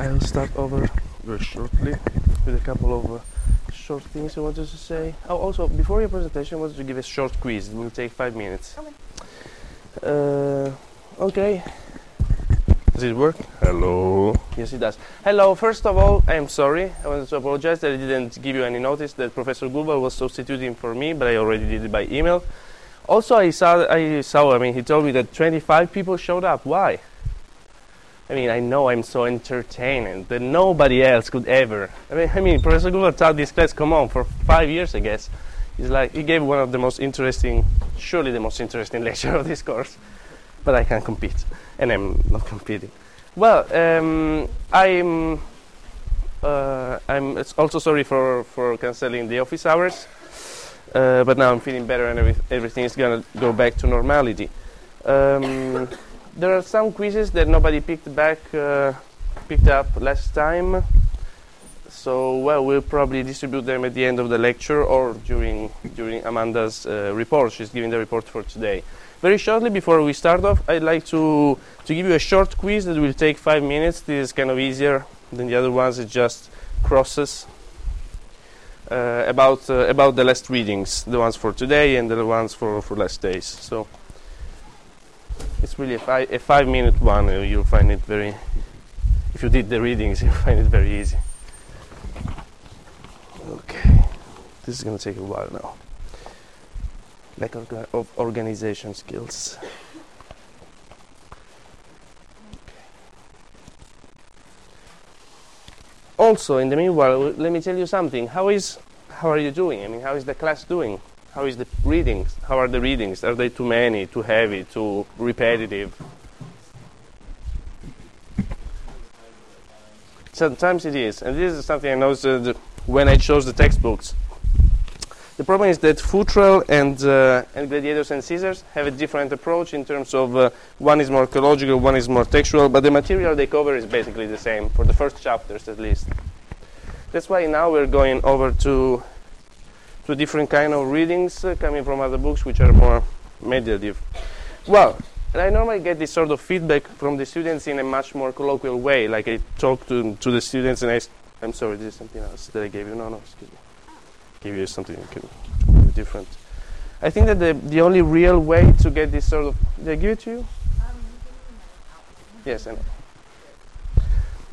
I'll start over very shortly with a couple of uh, short things I wanted to say. Oh, also, before your presentation, I wanted to give a short quiz. It will take five minutes. Uh, okay. Does it work? Hello. Yes, it does. Hello. First of all, I am sorry. I wanted to apologize that I didn't give you any notice that Professor Gurval was substituting for me, but I already did it by email. Also, I saw, I saw. I mean, he told me that 25 people showed up. Why? I mean, I know I'm so entertaining that nobody else could ever. I mean, I mean, Professor Gurval taught this class. Come on, for five years, I guess. He's like he gave one of the most interesting, surely the most interesting lecture of this course. But I can't compete, and I'm not competing. Well, um, I'm. Uh, I'm also sorry for, for canceling the office hours, uh, but now I'm feeling better and every, everything is gonna go back to normality. Um, there are some quizzes that nobody picked back, uh, picked up last time. So well, we'll probably distribute them at the end of the lecture or during during Amanda's uh, report. She's giving the report for today. Very shortly before we start off, I'd like to to give you a short quiz that will take five minutes. This is kind of easier than the other ones. It's just crosses uh, about uh, about the last readings, the ones for today and the ones for for last days. So it's really a, fi- a five minute one. You'll find it very. If you did the readings, you'll find it very easy. Okay, this is going to take a while now. Lack orga- of organization skills. Also, in the meanwhile, let me tell you something. How is, how are you doing? I mean, how is the class doing? How is the readings? How are the readings? Are they too many, too heavy, too repetitive? Sometimes it is, and this is something I noticed uh, when I chose the textbooks. The problem is that Futrell and, uh, and Gladiators and Caesars have a different approach in terms of uh, one is more archaeological, one is more textual, but the material they cover is basically the same, for the first chapters at least. That's why now we're going over to, to different kind of readings uh, coming from other books which are more meditative. Well, and I normally get this sort of feedback from the students in a much more colloquial way, like I talk to, to the students and I, I'm sorry, this is something else that I gave you. No, no, excuse me give you something different. I think that the, the only real way to get this sort of did I give it to you? Yes, I know.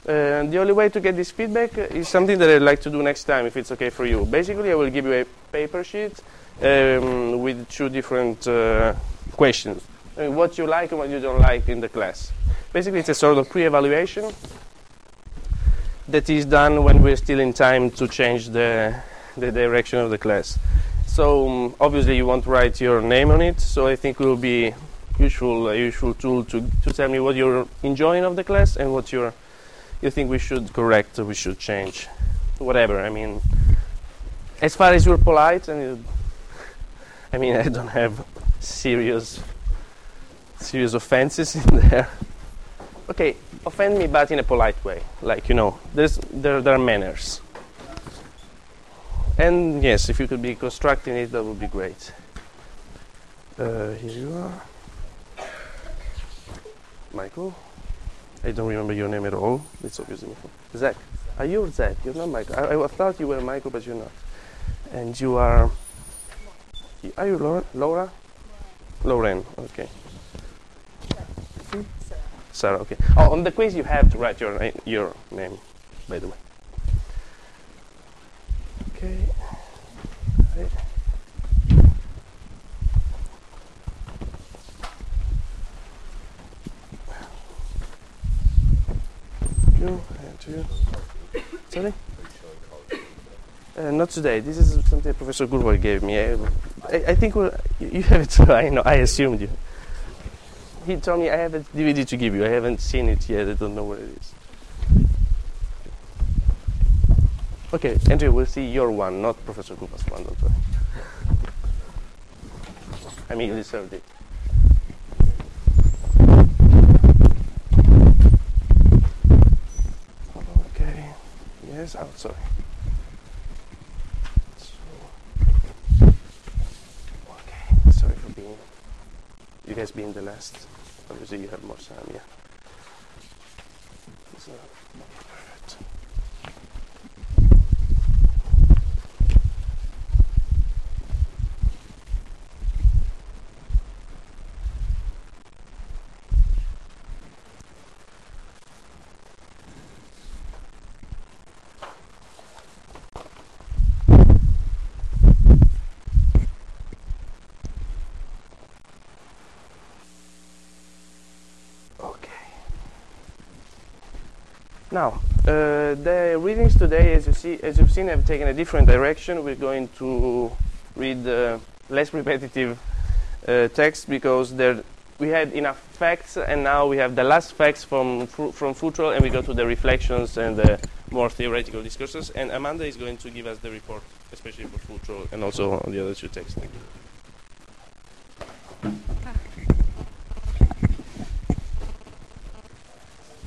Uh, the only way to get this feedback is something that I'd like to do next time, if it's okay for you. Basically, I will give you a paper sheet um, with two different uh, questions. I mean, what you like and what you don't like in the class. Basically, it's a sort of pre-evaluation that is done when we're still in time to change the the direction of the class. So um, obviously you won't write your name on it. So I think it will be useful a useful tool to, to tell me what you're enjoying of the class and what you're you think we should correct or we should change, whatever. I mean, as far as you're polite and you, I mean I don't have serious serious offenses in there. Okay, offend me, but in a polite way. Like you know, there's there there are manners. And yes, if you could be constructing it, that would be great. Uh, here you are. Michael? I don't remember your name at all. It's obviously Michael. Zach. Are you Zach? You're not Michael. I, I thought you were Michael, but you're not. And you are. Are you Laura? Laura? Lauren. Okay. Sarah. Sarah. Okay. Oh, on the quiz you have to write your your name, by the way. Okay. And you. Sorry? Uh, not today. This is something Professor Gurval gave me. I, I, I think we'll, you have it. I know. I assumed you. He told me I have a DVD to give you. I haven't seen it yet. I don't know what it is. Okay, Andrew, we'll see your one, not Professor Kupa's one, don't worry. I mean, you deserved it. Okay. Yes, oh, sorry. So, okay, sorry for being, you guys being the last. Obviously, you have more time, yeah. So, Now, uh, the readings today, as you see, as you've seen, have taken a different direction. We're going to read uh, less repetitive uh, text because there we had enough facts, and now we have the last facts from from Futrell, and we go to the reflections and the more theoretical discussions. And Amanda is going to give us the report, especially for Futrell and also on the other two texts. Thank you.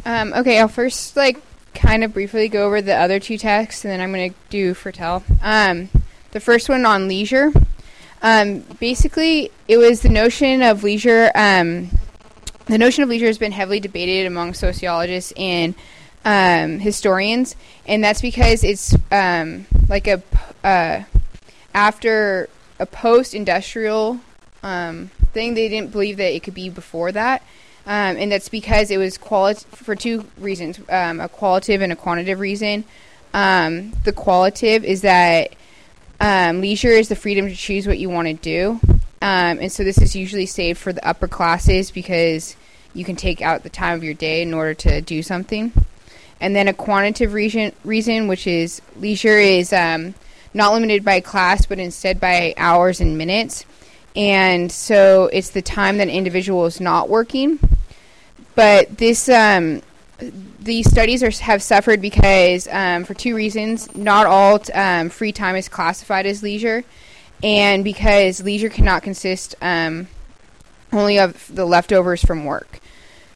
Um, okay, I'll first like kind of briefly go over the other two texts, and then I'm going to do Futrell. Um, the first one on leisure. Um, basically, it was the notion of leisure. Um, the notion of leisure has been heavily debated among sociologists and um, historians, and that's because it's um, like a uh, after a post-industrial um, thing. They didn't believe that it could be before that. Um, and that's because it was quali- for two reasons um, a qualitative and a quantitative reason. Um, the qualitative is that um, leisure is the freedom to choose what you want to do. Um, and so this is usually saved for the upper classes because you can take out the time of your day in order to do something. And then a quantitative reason, reason which is leisure is um, not limited by class, but instead by hours and minutes. And so it's the time that an individual is not working but this um, these studies are, have suffered because um, for two reasons. Not all um, free time is classified as leisure, and because leisure cannot consist um, only of the leftovers from work.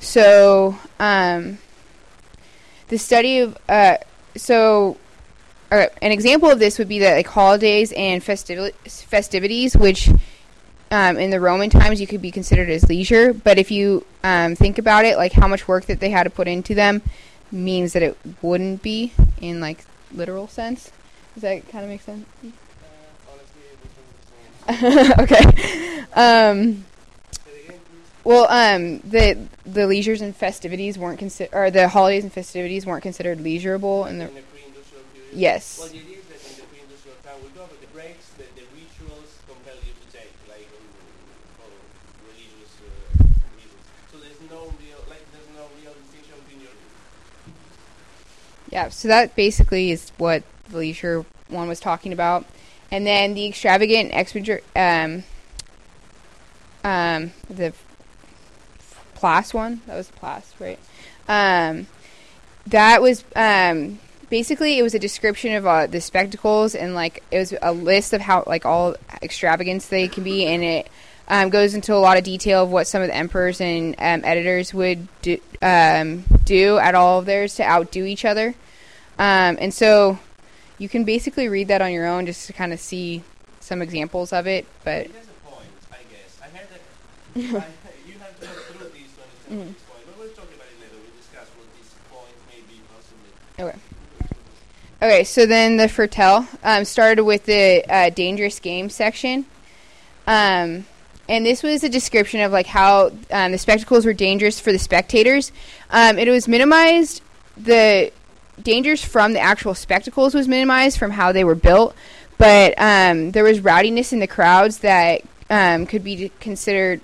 So um, the study of uh, so. Uh, an example of this would be that like holidays and festivi- festivities, which um, in the Roman times you could be considered as leisure, but if you um, think about it, like how much work that they had to put into them means that it wouldn't be in like literal sense. Does that kind of make sense? okay. Um, well, um, the the leisures and festivities weren't considered, or the holidays and festivities weren't considered leisurable in the. In the? Yes. Well, the idea is that in the pre-industrial time, we go over the breaks, the, the rituals compel you to take, like um, for religious uh, reasons. So there's no real, like, there's no real distinction between your. Yeah, so that basically is what the leisure one was talking about. And then the extravagant expenditure, um, um, the Plass one, that was the Plass, right? Um, that was um, basically it was a description of uh, the spectacles and like it was a list of how like all extravagance they can be, and it um, goes into a lot of detail of what some of the emperors and um, editors would do, um, do at all of theirs to outdo each other. Um, and so you can basically read that on your own just to kind of see some examples of it. But It has a point, I guess. I had that. I, you have to look through this to understand Mhm. this point. But we'll talk about it later. We'll discuss what this point may be possibly. Okay. Okay, so then the Futrell um, started with the uh, dangerous game section, um, and this was a description of like how um, the spectacles were dangerous for the spectators. Um, it was minimized. The dangers from the actual spectacles was minimized from how they were built, but um, there was rowdiness in the crowds that um, could be considered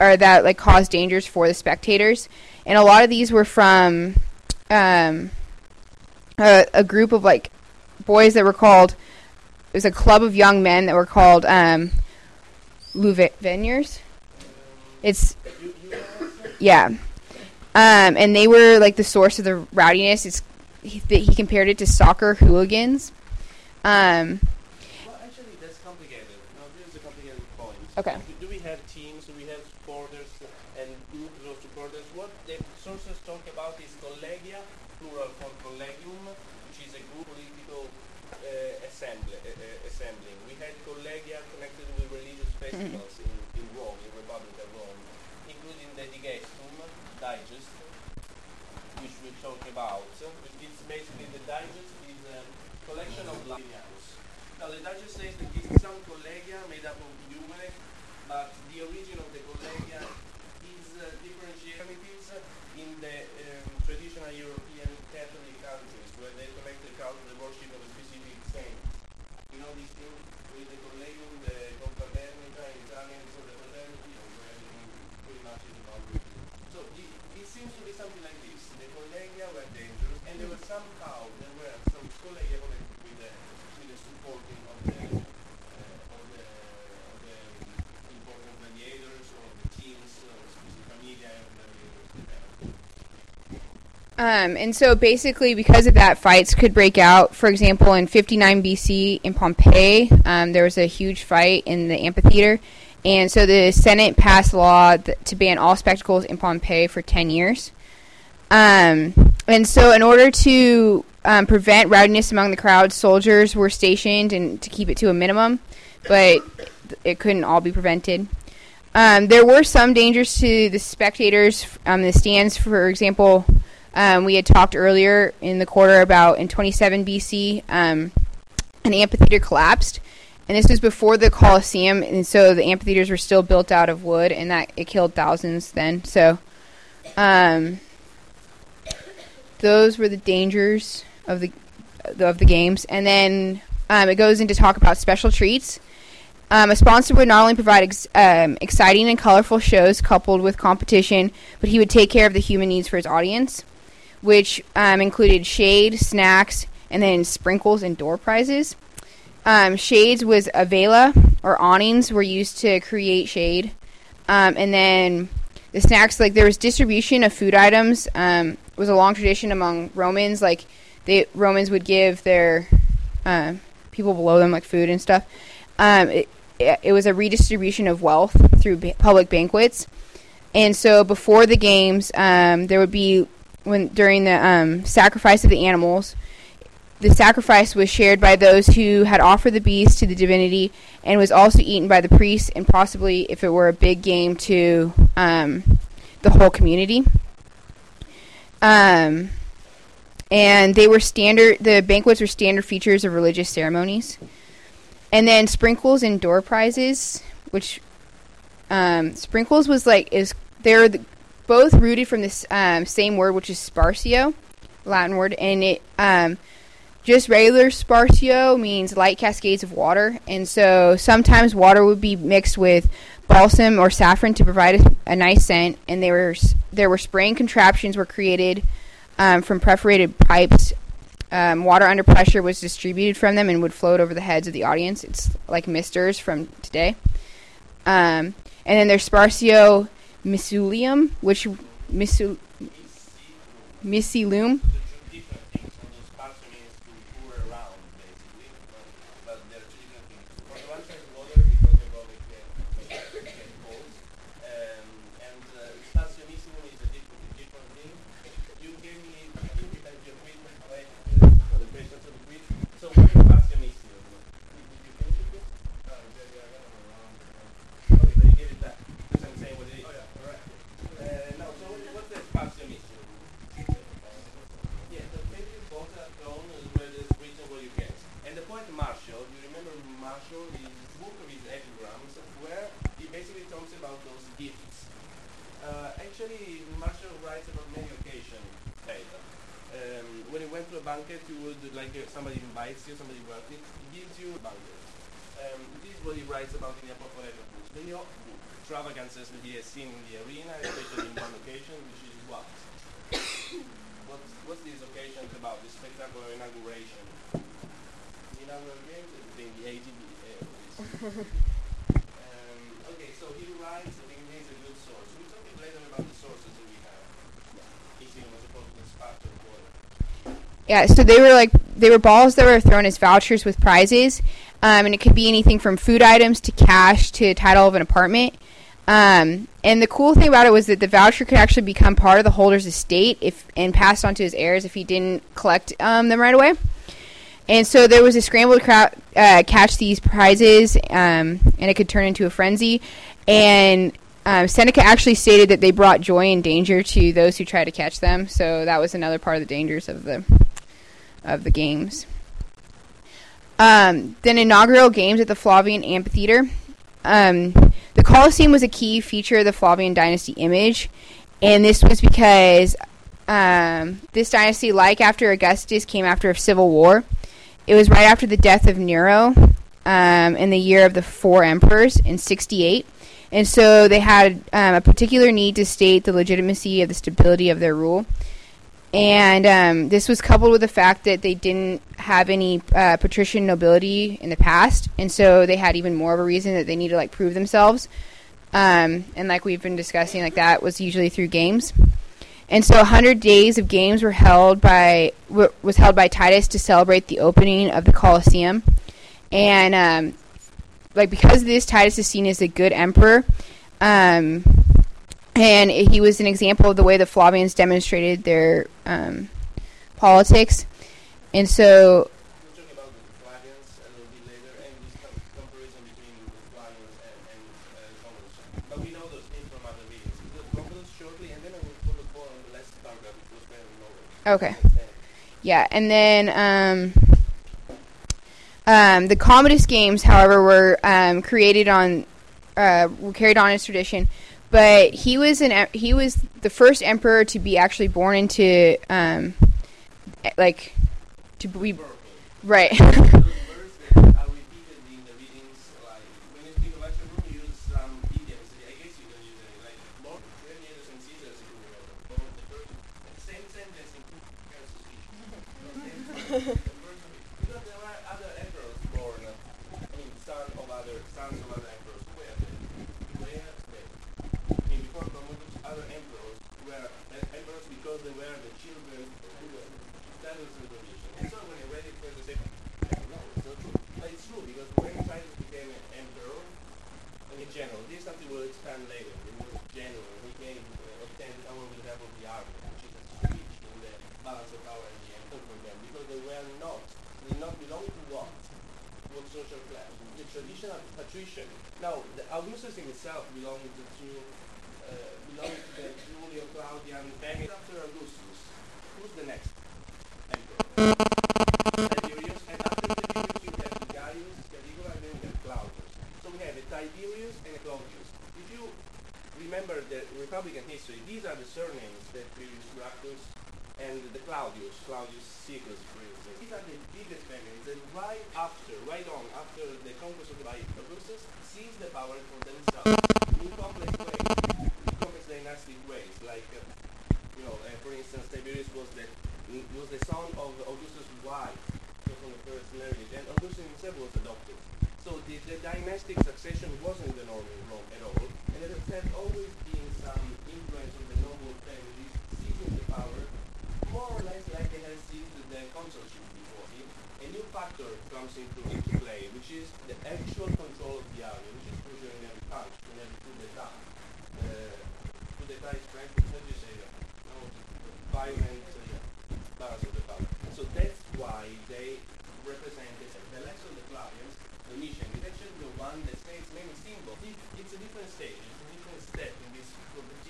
or that like caused dangers for the spectators, and a lot of these were from. Um, a, a group of like boys that were called it was a club of young men that were called um Louveniers. It's yeah. Um and they were like the source of the rowdiness. It's he, he compared it to soccer hooligans. Um Well, actually, that's complicated. No, this is a complicated point. Okay. Do, do we have teams? Do we have supporters and groups of supporters? What the sources talk about is collegia, plural for collegium, which is a group political uh, assembly, uh, uh, assembling. We had collegia connected with religious festivals in, in Rome, in Republic of Rome, including the Digestum, Digest, which we talk about. It's basically the Digest is a collection of Latinians. Now the Digest says that this is some collegia made up of numere, but the origin of the collegia is uh, differentiated in the um, traditional European Catholic countries where they collect the cult the worship of a specific saint. You know this thing with the collegium, the confraternita Italian, so the fraternity, you where pretty much is about. So the, it seems to be something like this. The collegia were dangerous, and there were somehow there were some collegia connected with the with the supporting of the uh, of the of the important gladiators or the teams, uh, especially Familia and. Um, and so basically, because of that, fights could break out. For example, in 59 BC in Pompeii, um, there was a huge fight in the amphitheater. And so the Senate passed a law th- to ban all spectacles in Pompeii for 10 years. Um, and so, in order to um, prevent rowdiness among the crowd, soldiers were stationed and to keep it to a minimum, but it couldn't all be prevented. Um, there were some dangers to the spectators, um, the stands, for example. Um, we had talked earlier in the quarter about in 27 BC, um, an amphitheater collapsed, and this was before the Colosseum, and so the amphitheaters were still built out of wood, and that it killed thousands then. So, um, those were the dangers of the of the games, and then um, it goes into talk about special treats. Um, a sponsor would not only provide ex- um, exciting and colorful shows coupled with competition, but he would take care of the human needs for his audience, which um, included shade, snacks, and then sprinkles and door prizes. Um, shades was a vela or awnings were used to create shade, um, and then the snacks like there was distribution of food items um, was a long tradition among Romans. Like the Romans would give their uh, people below them like food and stuff. Um, it, it was a redistribution of wealth through public banquets, and so before the games, um, there would be when during the sacrifice of the animals, the sacrifice was shared by those who had offered the beast to the divinity, and was also eaten by the priests, and possibly, if it were a big game, to um, the whole community. Um, and they were standard. The banquets were standard features of religious ceremonies. And then sprinkles and door prizes, which um, sprinkles was like is they're the, both rooted from this um, same word, which is sparsio, Latin word, and it um, just regular sparsio means light cascades of water, and so sometimes water would be mixed with balsam or saffron to provide a, a nice scent, and there were there were spraying contraptions were created um, from perforated pipes um, water under pressure was distributed from them and would float over the heads of the audience. It's like misters from today. Um, and then there's Sparsio Missilium, which misul, Missilium. The two different things. One is sparso means to pour around, basically, but, but there are two different things. On the one side, water because the water can make it get cold, um, and uh, sparsionissimo is a different, different thing. You gave me, I think you have your quiz, right? For the questions of the quiz. So what is sparsionissimo? Did you finish it? Chris? Oh, yeah, yeah, I got it wrong. Okay, but you gave it back. Because I'm saying what it is. Oh, yeah, correct. Uh, no, so what, what's the sparsionissimo? Yeah, the favorite book at home is where there's written what you get. And the poet Martial, you remember Martial, his book of his epigrams, where he basically talks about those gifts. Uh, actually, Martial writes about many occasions later. Um, when he went to a banquet, you would, like, uh, somebody invites you, somebody wealthy, he gives you a banquet. Um, this is what he writes about in the Apocalypse books. The extravagances that he has seen in the arena, especially in one occasion, which is what? What's, what's this occasion about, this spectacular inauguration? Inaugural games in the ATV. um, okay, so he writes, I think he's a good source. We'll talk later about the sources that we have. If he was supposed to spark the water. Yeah, so they were like they were balls that were thrown as vouchers with prizes, um, and it could be anything from food items to cash to title of an apartment. Um, and the cool thing about it was that the voucher could actually become part of the holder's estate if and passed on to his heirs if he didn't collect um, them right away. And so there was a scramble to crowd, uh, catch these prizes, um, and it could turn into a frenzy. And um, Seneca actually stated that they brought joy and danger to those who tried to catch them. So that was another part of the dangers of the of the games. Um, then inaugural games at the Flavian Amphitheater. Um, the Colosseum was a key feature of the Flavian dynasty image, and this was because um, this dynasty, like after Augustus, came after a civil war. It was right after the death of Nero um, in the year of the four emperors in 68. And so they had um, a particular need to state the legitimacy of the stability of their rule. And um, this was coupled with the fact that they didn't have any uh, patrician nobility in the past, and so they had even more of a reason that they needed to like prove themselves. Um, and like we've been discussing, like that was usually through games. And so 100 days of games were held by w- was held by Titus to celebrate the opening of the Colosseum. And um, like because of this, Titus is seen as a good emperor. Um, and he was an example of the way the Flavians demonstrated their um, politics. And so. Okay. Yeah, and then um, um, the Commodus games, however, were um, created on uh, were carried on as tradition. But he was an he was the first emperor to be actually born into um, like to be right. Those words that are repeated in the readings, like when you speak of lecture room, you use some idioms. I guess you can use it like more Gladiators and Caesars, if you remember. Both the first, same sentence in two kinds of speech. The first- because there were other emperors born, I mean, son of other, sons of other emperors. Where they? Where they? I mean, before Commodus, other emperors were uh, emperors because they were the children who were status and condition. And so when I read it first, I said, I don't know, it's not true. But it's true because when Titus became an emperor, and in general, this is something we'll expand later. It was general. He came, uh, obtained power with the help of the army, which is a switch in the balance of power in the empire for them because they were not, they did not belong to what? What social class? The traditional patrician. Now, the Augustus himself belonged to, uh, belonged to the Julio Claudian family. After Augustus, who's the next? Tiberius, and you have and then Claudius. So we have a Tiberius and a Claudius. If you remember the Republican history, these are the surnames that Tiberius Gracchus and the Claudius, Claudius Siculus, for instance. These are the biggest families, and right after, right on, after the conquest of by Augustus, seized the power for themselves. In complex ways, in complex dynastic ways, like, uh, you know, uh, for instance, Tiberius was the was the son of Augustus' wife, so from the first marriage, and Augustus himself was adopted. So the, the dynastic succession wasn't the norm in Rome at all, and there had always been some influence of the noble families seizing the power, more or less like they had seized the consulship before. See? A new factor comes into, into play, which is the actual control of the army, which is crucial in every punch, in every coup d'etat. Uh, coup d'etat is French, how do you say that? No, violent uh, of the power. So that's why they represent. The less of the Flavians, Domitian, is actually the one that stays many symbols. It, it's a different stage, it's a different step in this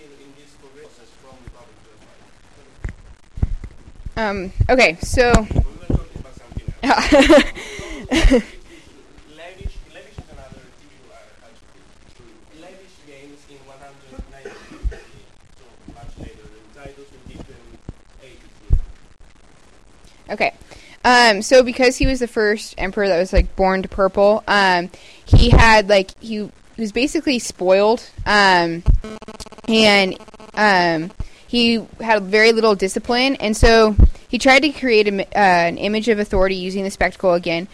in this progress from the Empire. Um, okay, so We were talking about something else. Lavish, lavish is another typical adjective. Lavish games in 190 so much later than Titus in. Okay. Um, so because he was the first emperor that was like born to purple, um, he had like he was basically spoiled, um, and um, he had very little discipline, and so he tried to create a, uh, an image of authority using the spectacle again.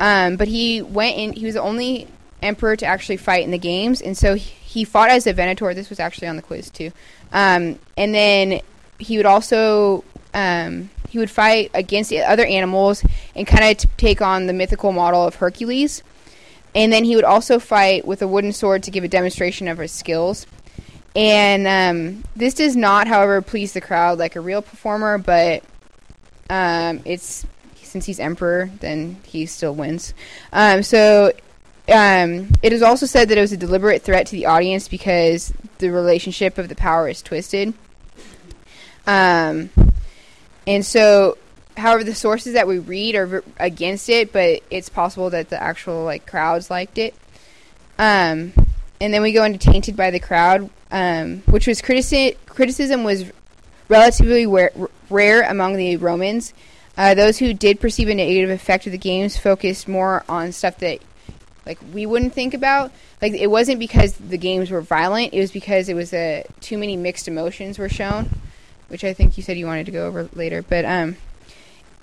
Um, but he went in. He was the only emperor to actually fight in the games, and so he, fought as a venator. This was actually on the quiz too. Um, and then he would also um, he would fight against the other animals and kind of t- take on the mythical model of Hercules. And then he would also fight with a wooden sword to give a demonstration of his skills. And um, this does not, however, please the crowd like a real performer, but um, it's since he's emperor, then he still wins. Um, so um, it is also said that it was a deliberate threat to the audience because the relationship of the power is twisted. Um, and so, however, the sources that we read are v- against it, but it's possible that the actual like crowds liked it. Um, and then we go into tainted by the crowd, um, which was critici- criticism was relatively wa- rare among the Romans. Uh, those who did perceive a negative effect of the games focused more on stuff that like we wouldn't think about. like it wasn't because the games were violent. It was because it was a too many mixed emotions were shown, which I think you said you wanted to go over later. But um,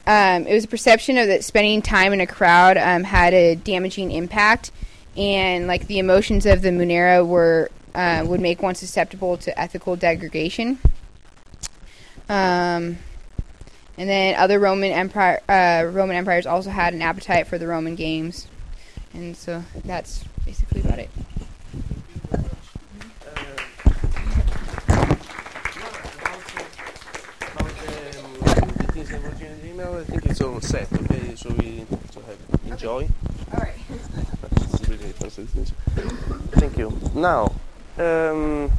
um, it was a perception of that spending time in a crowd um, had a damaging impact, and like the emotions of the Munera were uh, would make one susceptible to ethical degradation. Um, and then other Roman empire uh, Roman empires also had an appetite for the Roman games, and so that's basically about it. I think it's all set. Okay, so we have enjoy. All right. Thank you. Now, um,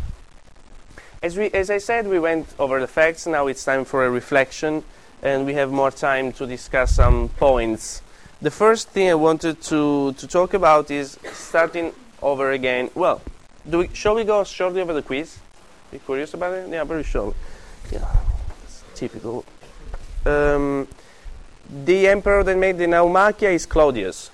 as we as I said, we went over the facts. Now it's time for a reflection, and we have more time to discuss some points. The first thing I wanted to to talk about is starting over again. Well, do we, shall we go shortly over the quiz? Be curious about it? Yeah, very shortly. Yeah, it's typical. Um, the emperor that made the Naumachia is Claudius.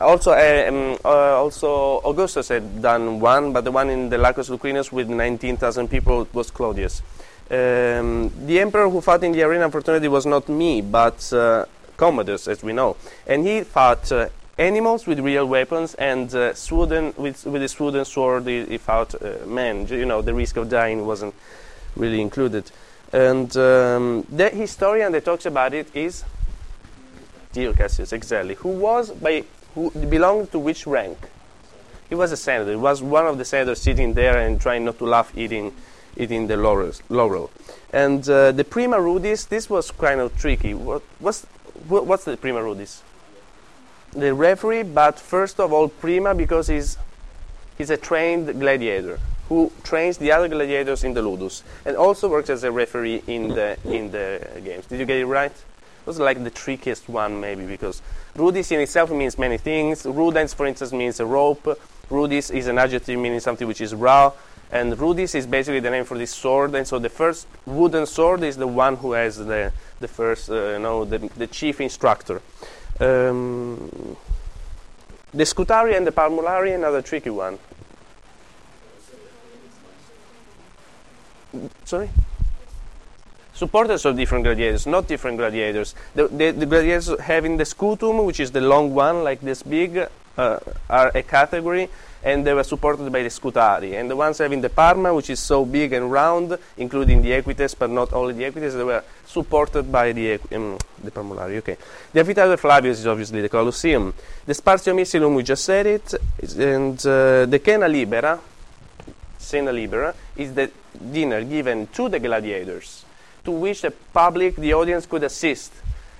Also, uh, um, uh, also Augustus had done one, but the one in the Lacus Lucrinus with 19,000 people was Claudius. Um, the emperor who fought in the arena, unfortunately, was not me, but uh, Commodus, as we know, and he fought uh, animals with real weapons and uh, swooden with with a swooden sword. He, he fought uh, men. You know, the risk of dying wasn't really included. And um, the historian that talks about it is Dio Cassius, exactly. Who was by who belonged to which rank? He was a senator. He was one of the senators sitting there and trying not to laugh, eating, eating the laurels, laurel. And uh, the prima rudis, this was kind of tricky. What, what's, what, what's the prima rudis? The referee, but first of all, prima because he's, he's a trained gladiator who trains the other gladiators in the ludus and also works as a referee in the in the games. Did you get it right? Was like the trickiest one, maybe, because rudis in itself means many things. Rudens, for instance, means a rope. Rudis is an adjective meaning something which is raw. And rudis is basically the name for this sword. And so the first wooden sword is the one who has the, the first, uh, you know, the, the chief instructor. Um, the scutari and the parmulari, another tricky one. Sorry? Supporters of different gladiators, not different gladiators. The, the, the, gladiators having the scutum, which is the long one, like this big, uh, are a category, and they were supported by the scutari. And the ones having the parma, which is so big and round, including the equites, but not only the equites, they were supported by the, um, the parmulari. Okay. The amphitheater Flavius is obviously the Colosseum. The Sparsio Missilium, we just said it, and uh, the Cena Libera, Cena Libera, is the dinner given to the gladiators to which the public, the audience could assist.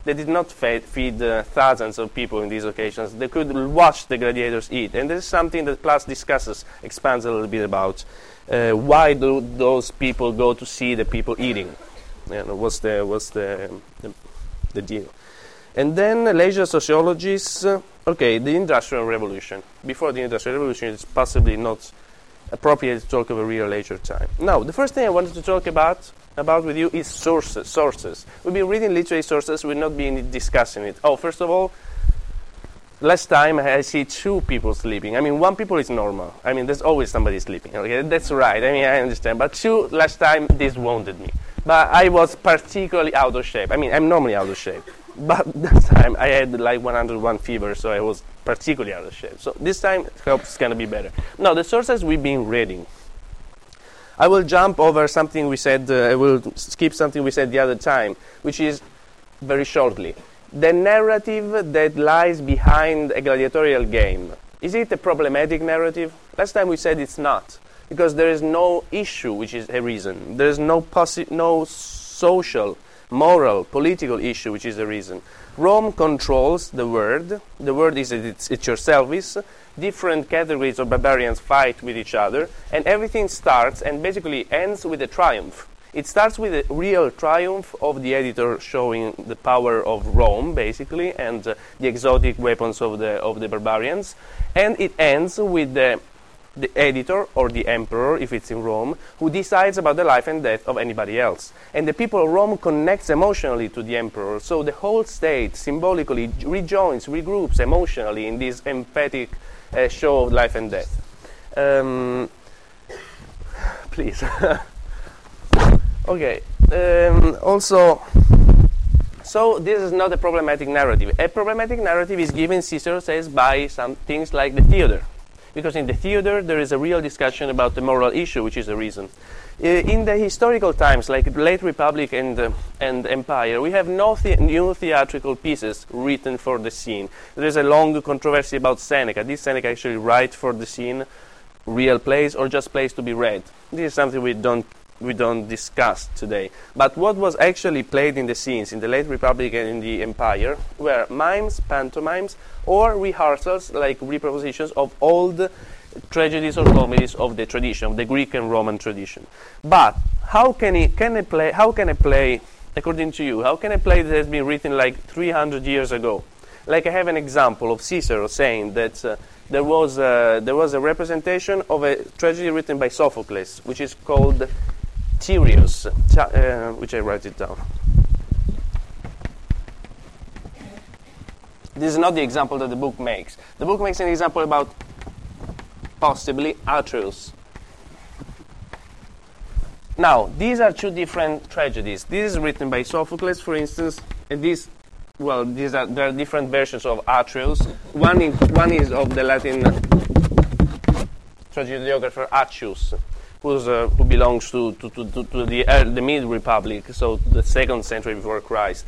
They did not feed, feed uh, thousands of people in these occasions. They could watch the gladiators eat. And this is something that class discusses, expands a little bit about. Uh, why do those people go to see the people eating? You know, what's the, what's the, the, the deal? And then leisure sociologists, uh, okay, the Industrial Revolution. Before the Industrial Revolution, it's possibly not appropriate to talk of a real leisure time. Now, the first thing I wanted to talk about about with you is sources. Sources. We've been reading literary sources. We've not been discussing it. Oh, first of all, last time I see two people sleeping. I mean, one people is normal. I mean, there's always somebody sleeping. Okay, that's right. I mean, I understand. But two last time this wounded me. But I was particularly out of shape. I mean, I'm normally out of shape. But that time I had like 101 fever, so I was particularly out of shape. So this time, it's gonna be better. Now, the sources we've been reading. I will jump over something we said, uh, I will skip something we said the other time, which is very shortly. The narrative that lies behind a gladiatorial game. Is it a problematic narrative? Last time we said it's not, because there is no issue which is a reason. There is no, possi- no social, moral, political issue which is the reason. Rome controls the world. The world is at its, your service different categories of barbarians fight with each other, and everything starts and basically ends with a triumph. It starts with a real triumph of the editor showing the power of Rome, basically, and uh, the exotic weapons of the, of the barbarians. And it ends with the, the editor, or the emperor, if it's in Rome, who decides about the life and death of anybody else. And the people of Rome connects emotionally to the emperor, so the whole state symbolically rejoins, regroups emotionally in this emphatic a show of life and death. Um, please. okay. Um, also, so this is not a problematic narrative. A problematic narrative is given, Cicero says, by some things like the theater. Because in the theater there is a real discussion about the moral issue, which is the reason. Uh, in the historical times, like late Republic and, uh, and Empire, we have no the- new theatrical pieces written for the scene. There is a long controversy about Seneca. Did Seneca actually write for the scene real plays or just plays to be read? This is something we don't we don't discuss today. But what was actually played in the scenes in the late Republic and in the Empire were mimes, pantomimes, or rehearsals like repropositions of old tragedies or comedies of the tradition, of the Greek and Roman tradition. But how can, it, can a play? How can a play, according to you, how can a play that has been written like 300 years ago? Like I have an example of Cicero saying that uh, there was a, there was a representation of a tragedy written by Sophocles, which is called Ta- uh, which I write it down. This is not the example that the book makes. The book makes an example about possibly Atreus. Now, these are two different tragedies. This is written by Sophocles, for instance, and this, well, these are there are different versions of Atreus. One, in, one is of the Latin tragediographer Accius, who's, uh, who belongs to, to, to, to, the, uh, the Mid Republic, so the second century before Christ.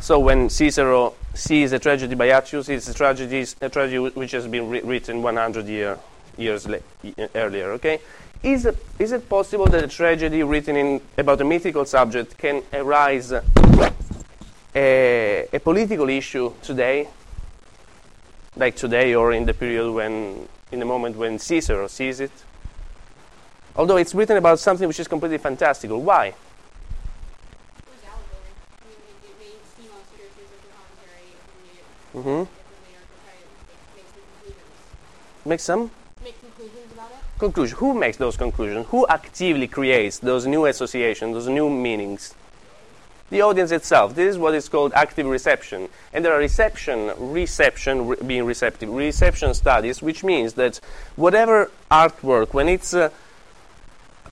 So when Cicero sees a tragedy by Accius, it's a tragedy, a tragedy which has been ri- written 100 year, years y- earlier. Okay, is it, is it possible that a tragedy written in, about a mythical subject can arise a, a political issue today, like today or in the period when, in the moment when Cicero sees it? Although it's written about something which is completely fantastical. Why? Hmm try make some conclusions. Make some Make conclusions about it? conclusion. Who makes those conclusions? Who actively creates those new associations, those new meanings? The audience itself. This is what is called active reception. And there are reception, reception, re- being receptive, reception studies, which means that whatever artwork, when it's uh,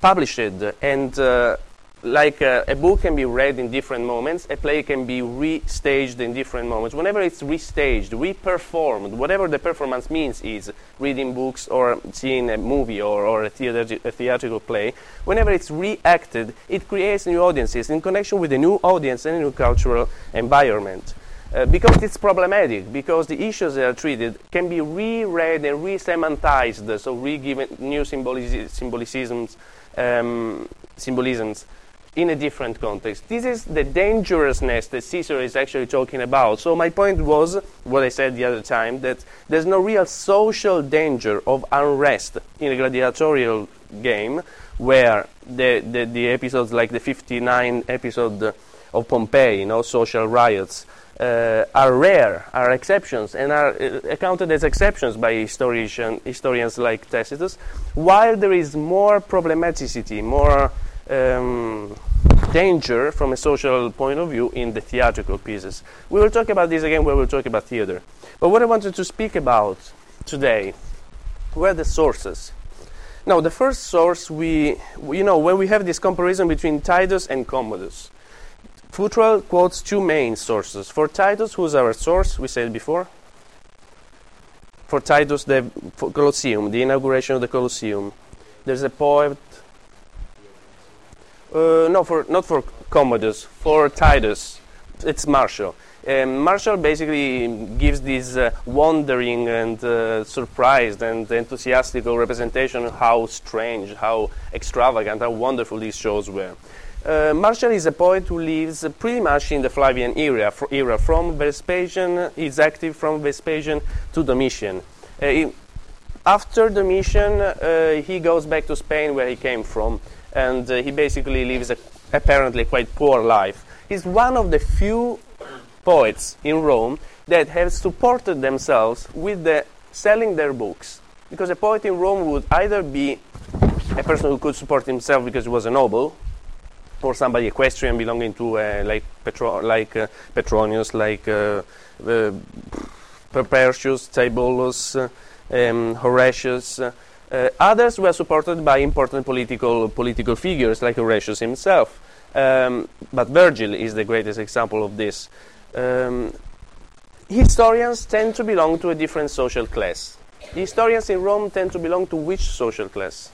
published and uh, like uh, a book can be read in different moments, a play can be restaged in different moments. Whenever it's restaged, reperformed, whatever the performance means is reading books or seeing a movie or, or a, theater, a theatrical play, whenever it's reacted, it creates new audiences in connection with a new audience and a new cultural environment. Uh, because it's problematic, because the issues that are treated can be reread and re-semantized, so re-given new symbolici- symbolicisms, um, symbolisms in a different context. This is the dangerousness that Cicero is actually talking about. So my point was what I said the other time that there's no real social danger of unrest in a gladiatorial game where the, the, the episodes like the 59 episode of Pompeii, you know, social riots, uh, are rare, are exceptions, and are uh, accounted as exceptions by historian, historians like Tacitus, while there is more problematicity, more um, danger from a social point of view in the theatrical pieces. We will talk about this again when we talk about theater. But what I wanted to speak about today were the sources. Now, the first source we, you know, when we have this comparison between Titus and Commodus, Futrell quotes two main sources. For Titus, who's our source? We said before. For Titus, the for Colosseum, the inauguration of the Colosseum. There's a poet. Uh, no, for not for Commodus. For Titus, it's Martial. Um, Martial basically gives this uh, wondering and uh, surprised and enthusiastic representation of how strange, how extravagant, how wonderful these shows were. Uh, is a poet who lives pretty much in the Flavian era, era from Vespasian, he's active from Vespasian to Domitian. Uh, he- after Domitian, uh, he goes back to Spain where he came from, and uh, he basically lives a apparently quite poor life. He's one of the few poets in Rome that have supported themselves with the selling their books. Because a poet in Rome would either be a person who could support himself because he was a noble, or somebody equestrian belonging to uh, like Petro- like uh, Petronius, like uh, uh, Tibullus, um, Horatius. Uh, uh, others were supported by important political political figures like Horatius himself. Um, but Virgil is the greatest example of this. Um, historians tend to belong to a different social class. Historians in Rome tend to belong to which social class?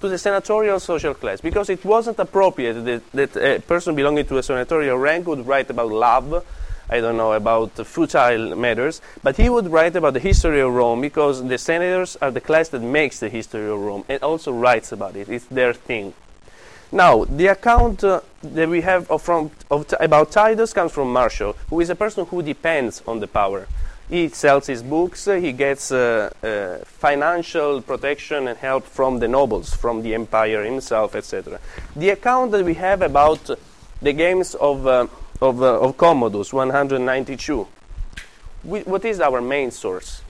To the senatorial social class, because it wasn't appropriate that, that a person belonging to a senatorial rank would write about love, I don't know, about futile matters, but he would write about the history of Rome because the senators are the class that makes the history of Rome and also writes about it. It's their thing. Now, the account uh, that we have of from, of about Titus comes from Martial, who is a person who depends on the power. He sells his books, he gets uh, uh, financial protection and help from the nobles, from the empire himself, etc. The account that we have about the games of, uh, of, of Commodus 192, we, what is our main source?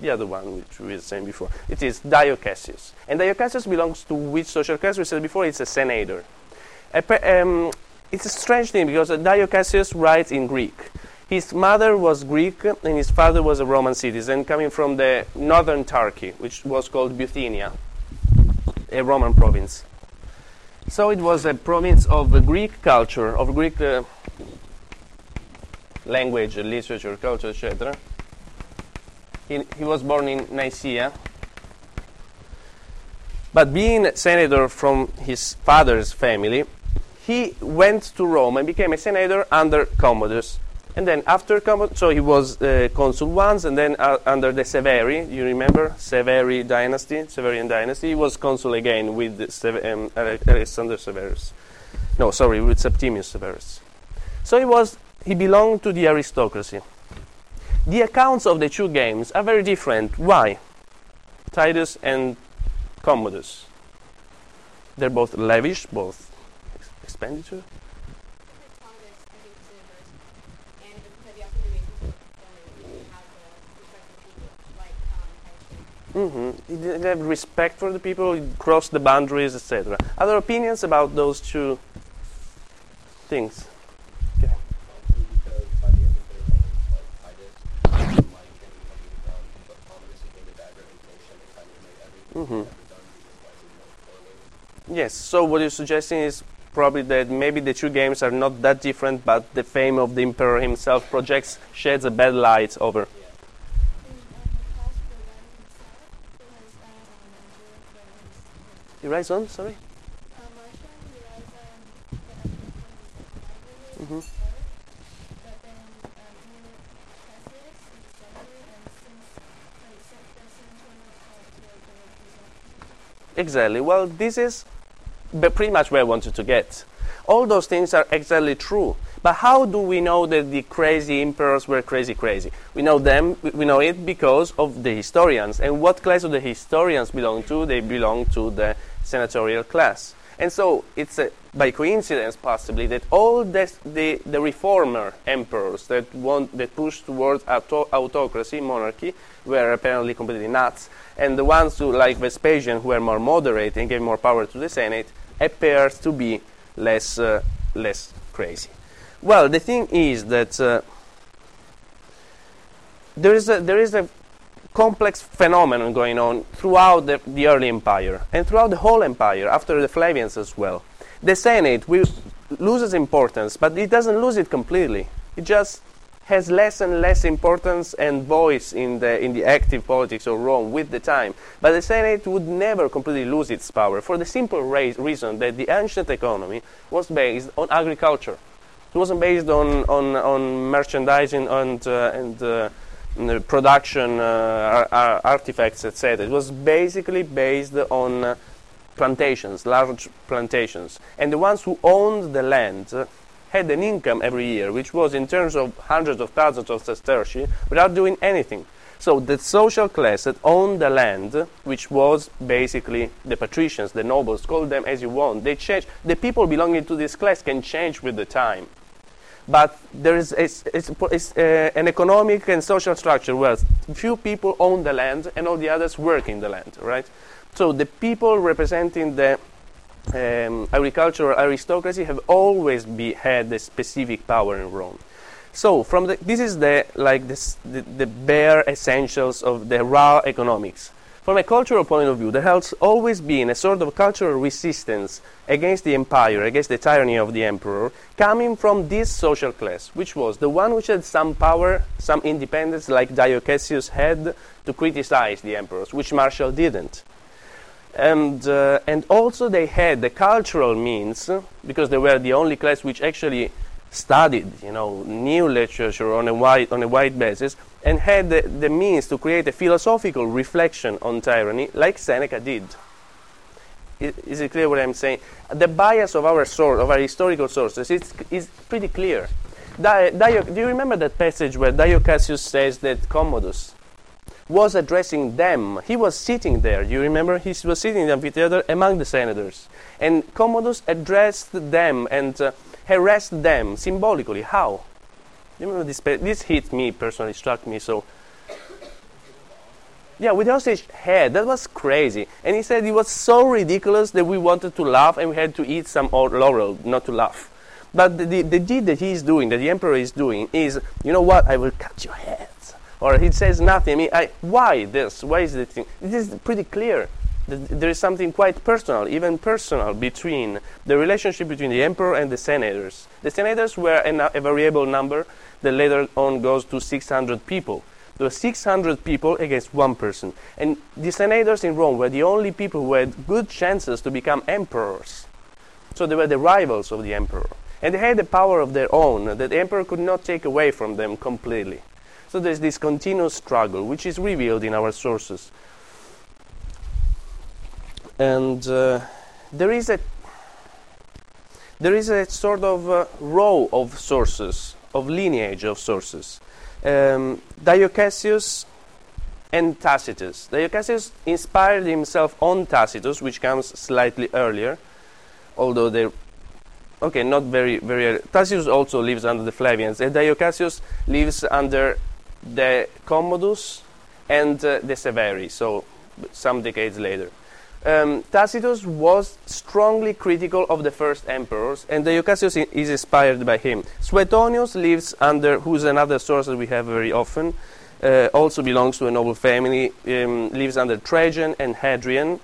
the other one which we were saying before. It is Dio Cassius. And Dio Cassius belongs to which social class? We said before it's a senator. A um, it's a strange thing because Dio Cassius writes in Greek. His mother was Greek and his father was a Roman citizen coming from the northern Turkey, which was called Bithynia, a Roman province. So it was a province of Greek culture, of Greek uh, language, literature, culture, etc. He, he was born in Nicaea. But being a senator from his father's family, he went to Rome and became a senator under Commodus. And then after Commodus, so he was uh, consul once, and then uh, under the Severi, you remember Severi dynasty, Severian dynasty, he was consul again with um, Alexander Severus. No, sorry, with Septimius Severus. So he was, he belonged to the aristocracy. The accounts of the two games are very different. Why? Titus and Commodus. They're both lavish, both expenditure. Thomas, I think, is the first. And because you have to do it, then you have Einstein. hmm He didn't have respect for the people, he crossed the boundaries, etc. Other opinions about those two things? More poorly. Yes, so what you're suggesting is probably that maybe the two games are not that different, but the fame of the emperor himself projects, sheds a bad light over. Yeah. On, sorry? hmm Exactly. Well, this is pretty much where I wanted to get. All those things are exactly true. But how do we know that the crazy emperors were crazy, crazy? We know them. We know it because of the historians. And what class of the historians belong to? They belong to the senatorial class. And so it's uh, by coincidence, possibly, that all this, the, the reformer emperors that want that pushed towards auto- autocracy, monarchy, were apparently completely nuts, and the ones who, like Vespasian, who were more moderate and gave more power to the Senate, appears to be less uh, less crazy. Well, the thing is that uh, there is a, there is a complex phenomenon going on throughout the, the early empire and throughout the whole empire after the Flavians as well. The Senate will, loses importance, but it doesn't lose it completely. It just has less and less importance and voice in the, in the active politics of Rome with the time. But the Senate would never completely lose its power for the simple ra- reason that the ancient economy was based on agriculture. It wasn't based on, on, on merchandising and, uh, and uh, production uh, ar- ar- artifacts, etc. It was basically based on uh, plantations, large plantations. And the ones who owned the land uh, had an income every year, which was in terms of hundreds of thousands of sesterci, without doing anything. So the social class that owned the land, which was basically the patricians, the nobles, call them as you want, they change. The people belonging to this class can change with the time. But there is it's, it's, it's, uh, an economic and social structure where few people own the land and all the others work in the land, right? So the people representing the um, agricultural aristocracy have always be, had a specific power in Rome. So from the, this is the like this, the, the bare essentials of the raw economics. From a cultural point of view, there has always been a sort of cultural resistance against the empire, against the tyranny of the emperor, coming from this social class, which was the one which had some power, some independence, like Dio Cassius had, to criticize the emperors, which Martial didn't. And, uh, and also they had the cultural means, because they were the only class which actually studied, you know, new literature on a wide, on a wide basis, and had the, the means to create a philosophical reflection on tyranny, like Seneca did. Is it clear what I'm saying? The bias of our source, of our historical sources, is, is pretty clear. Dio, Dio, do you remember that passage where Dio Cassius says that Commodus was addressing them? He was sitting there. You remember? He was sitting in the amphitheater among the senators, and Commodus addressed them and uh, harassed them symbolically. How? Remember this? This hit me personally, struck me so. Yeah, with the hostage head, that was crazy. And he said it was so ridiculous that we wanted to laugh and we had to eat some or- laurel not to laugh. But the, the, the deed that he is doing, that the emperor is doing, is, you know what, I will cut your heads. Or he says nothing. I mean, I, why this? Why is the thing? This is pretty clear there is something quite personal, even personal, between the relationship between the emperor and the senators. The senators were a, variable number that later on goes to 600 people. There were 600 people against one person. And the senators in Rome were the only people who had good chances to become emperors. So they were the rivals of the emperor. And they had a power of their own that the emperor could not take away from them completely. So there's this continuous struggle, which is revealed in our sources. And uh, there is a there is a sort of uh, row of sources, of lineage of sources. Um, Dio Cassius and Tacitus. Dio Cassius inspired himself on Tacitus, which comes slightly earlier, although they okay, not very very. early. Tacitus also lives under the Flavians, and Dio Cassius lives under the Commodus and uh, the Severi, so some decades later. Um, Tacitus was strongly critical of the first emperors, and Dio Cassius is inspired by him. Suetonius lives under, who's another source that we have very often, uh, also belongs to a noble family, um, lives under Trajan and Hadrian,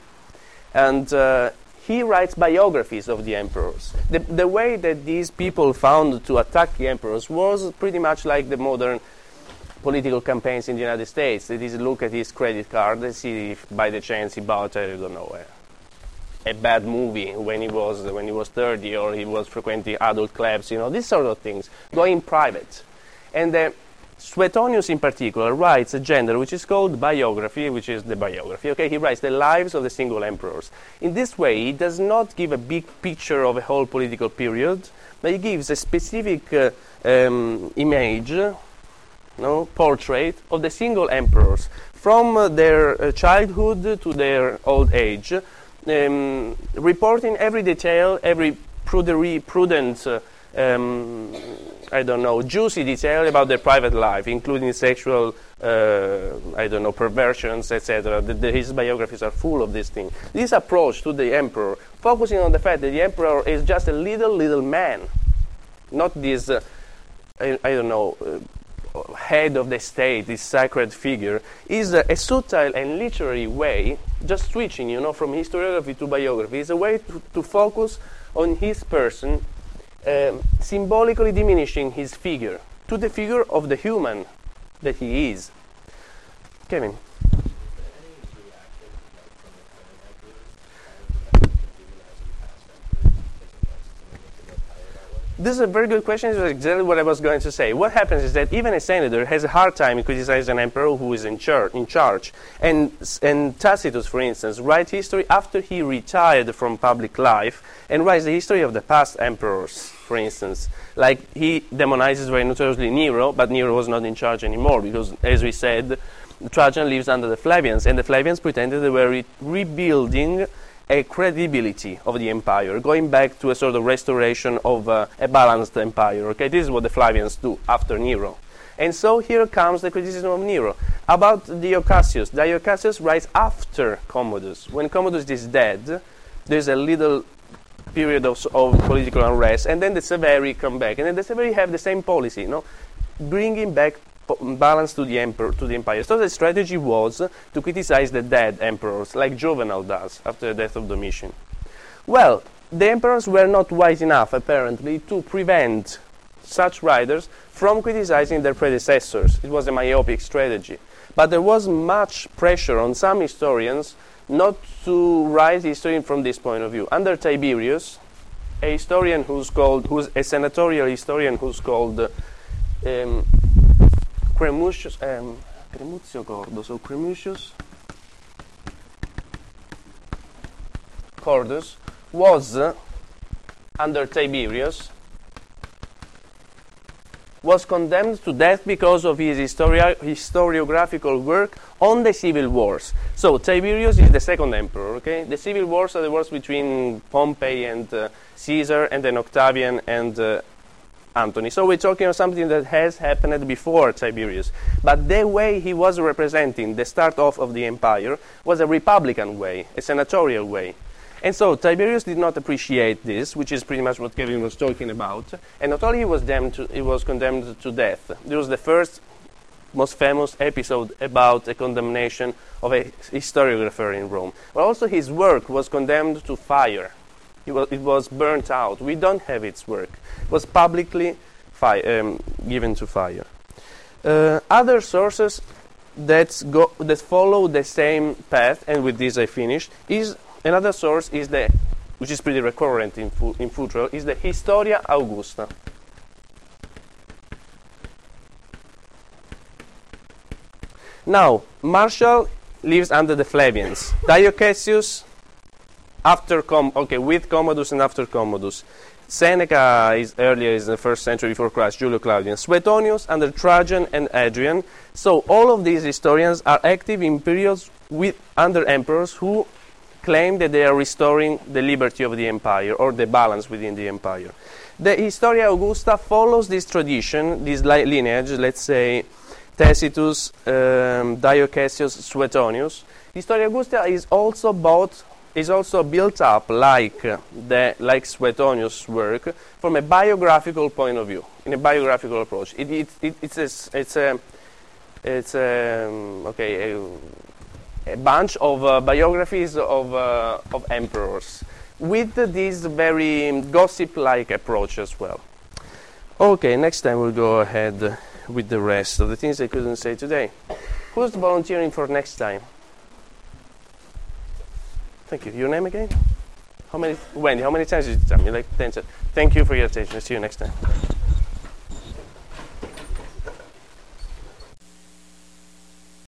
and uh, he writes biographies of the emperors. The, the way that these people found to attack the emperors was pretty much like the modern political campaigns in the United States. That is, look at his credit card and see if by the chance he bought, I don't know, a, a bad movie when he was when he was 30 or he was frequenting adult clubs, you know, these sort of things. Going private. And uh, Suetonius in particular writes a genre which is called biography, which is the biography. Okay, he writes the lives of the single emperors. In this way, he does not give a big picture of a whole political period, but he gives a specific uh, um, image no, portrait of the single emperors from uh, their uh, childhood to their old age, um, reporting every detail, every prudery, prudent, uh, um, I don't know, juicy detail about their private life, including sexual, uh, I don't know, perversions, etc. The, the, his biographies are full of these things. This approach to the emperor, focusing on the fact that the emperor is just a little, little man, not this, uh, I, I don't know, uh, head of the state, this sacred figure, is a, a subtle and literary way, just switching, you know, from historiography to biography, is a way to, to focus on his person, um, symbolically diminishing his figure to the figure of the human that he is. Kevin. This is a very good question. This is exactly what I was going to say. What happens is that even a senator has a hard time criticizing an emperor who is in, char- in charge. And, and Tacitus, for instance, writes history after he retired from public life and writes the history of the past emperors, for instance. Like he demonizes very notoriously Nero, but Nero was not in charge anymore because, as we said, Trajan lives under the Flavians, and the Flavians pretended they were re- rebuilding a credibility of the empire, going back to a sort of restoration of uh, a balanced empire. Okay, this is what the Flavians do after Nero. And so here comes the criticism of Nero. About Dio Cassius, Dio Cassius writes after Commodus. When Commodus is dead, there's a little period of, of political unrest, and then the Severi come back. And then the Severi have the same policy, you know, bringing back balance to the emperor to the empire. So the strategy was to criticize the dead emperors, like Juvenal does after the death of Domitian. Well, the emperors were not wise enough, apparently, to prevent such writers from criticizing their predecessors. It was a myopic strategy. But there was much pressure on some historians not to write history from this point of view. Under Tiberius, a historian who's called, who's a senatorial historian who's called uh, um, Cremutius, um, Cremutio Cordo, so Cremutius Cordus was under Tiberius was condemned to death because of his historia- historiographical work on the civil wars. So Tiberius is the second emperor. Okay, the civil wars are the wars between Pompey and uh, Caesar, and then Octavian and uh, Antony. So we're talking of something that has happened before Tiberius. But the way he was representing the start off of the empire was a republican way, a senatorial way. And so Tiberius did not appreciate this, which is pretty much what Kevin was talking about. And not only he was, to, he was condemned to death, there was the first most famous episode about a condemnation of a historiographer in Rome. But also his work was condemned to fire. It was, it was burnt out. We don't have its work. It was publicly um, given to fire. Uh, other sources that, go, that follow the same path, and with this I finish, is another source is the, which is pretty recurrent in, fu- in Futrell, is the Historia Augusta. Now, Martial lives under the Flavians. Dio Cassius, after Com- okay, with Commodus and after Commodus. Seneca is earlier, is the first century before Christ, Julio Claudius. Suetonius under Trajan and Adrian. So all of these historians are active in periods with under emperors who claim that they are restoring the liberty of the empire or the balance within the empire. The Historia Augusta follows this tradition, this li- lineage, let's say Tacitus, um, Dio Cassius, Suetonius. Historia Augusta is also both is also built up like the like Suetonius' work from a biographical point of view, in a biographical approach. It, it, it, it's a, it's a it's a, um, okay a, a bunch of uh, biographies of uh, of emperors with this very gossip-like approach as well. Okay, next time we'll go ahead with the rest of the things I couldn't say today. Who's volunteering for next time? Thank you. Your name again? How many? Wendy. How many times did you tell me? Like ten. times. Thank you for your attention. See you next time.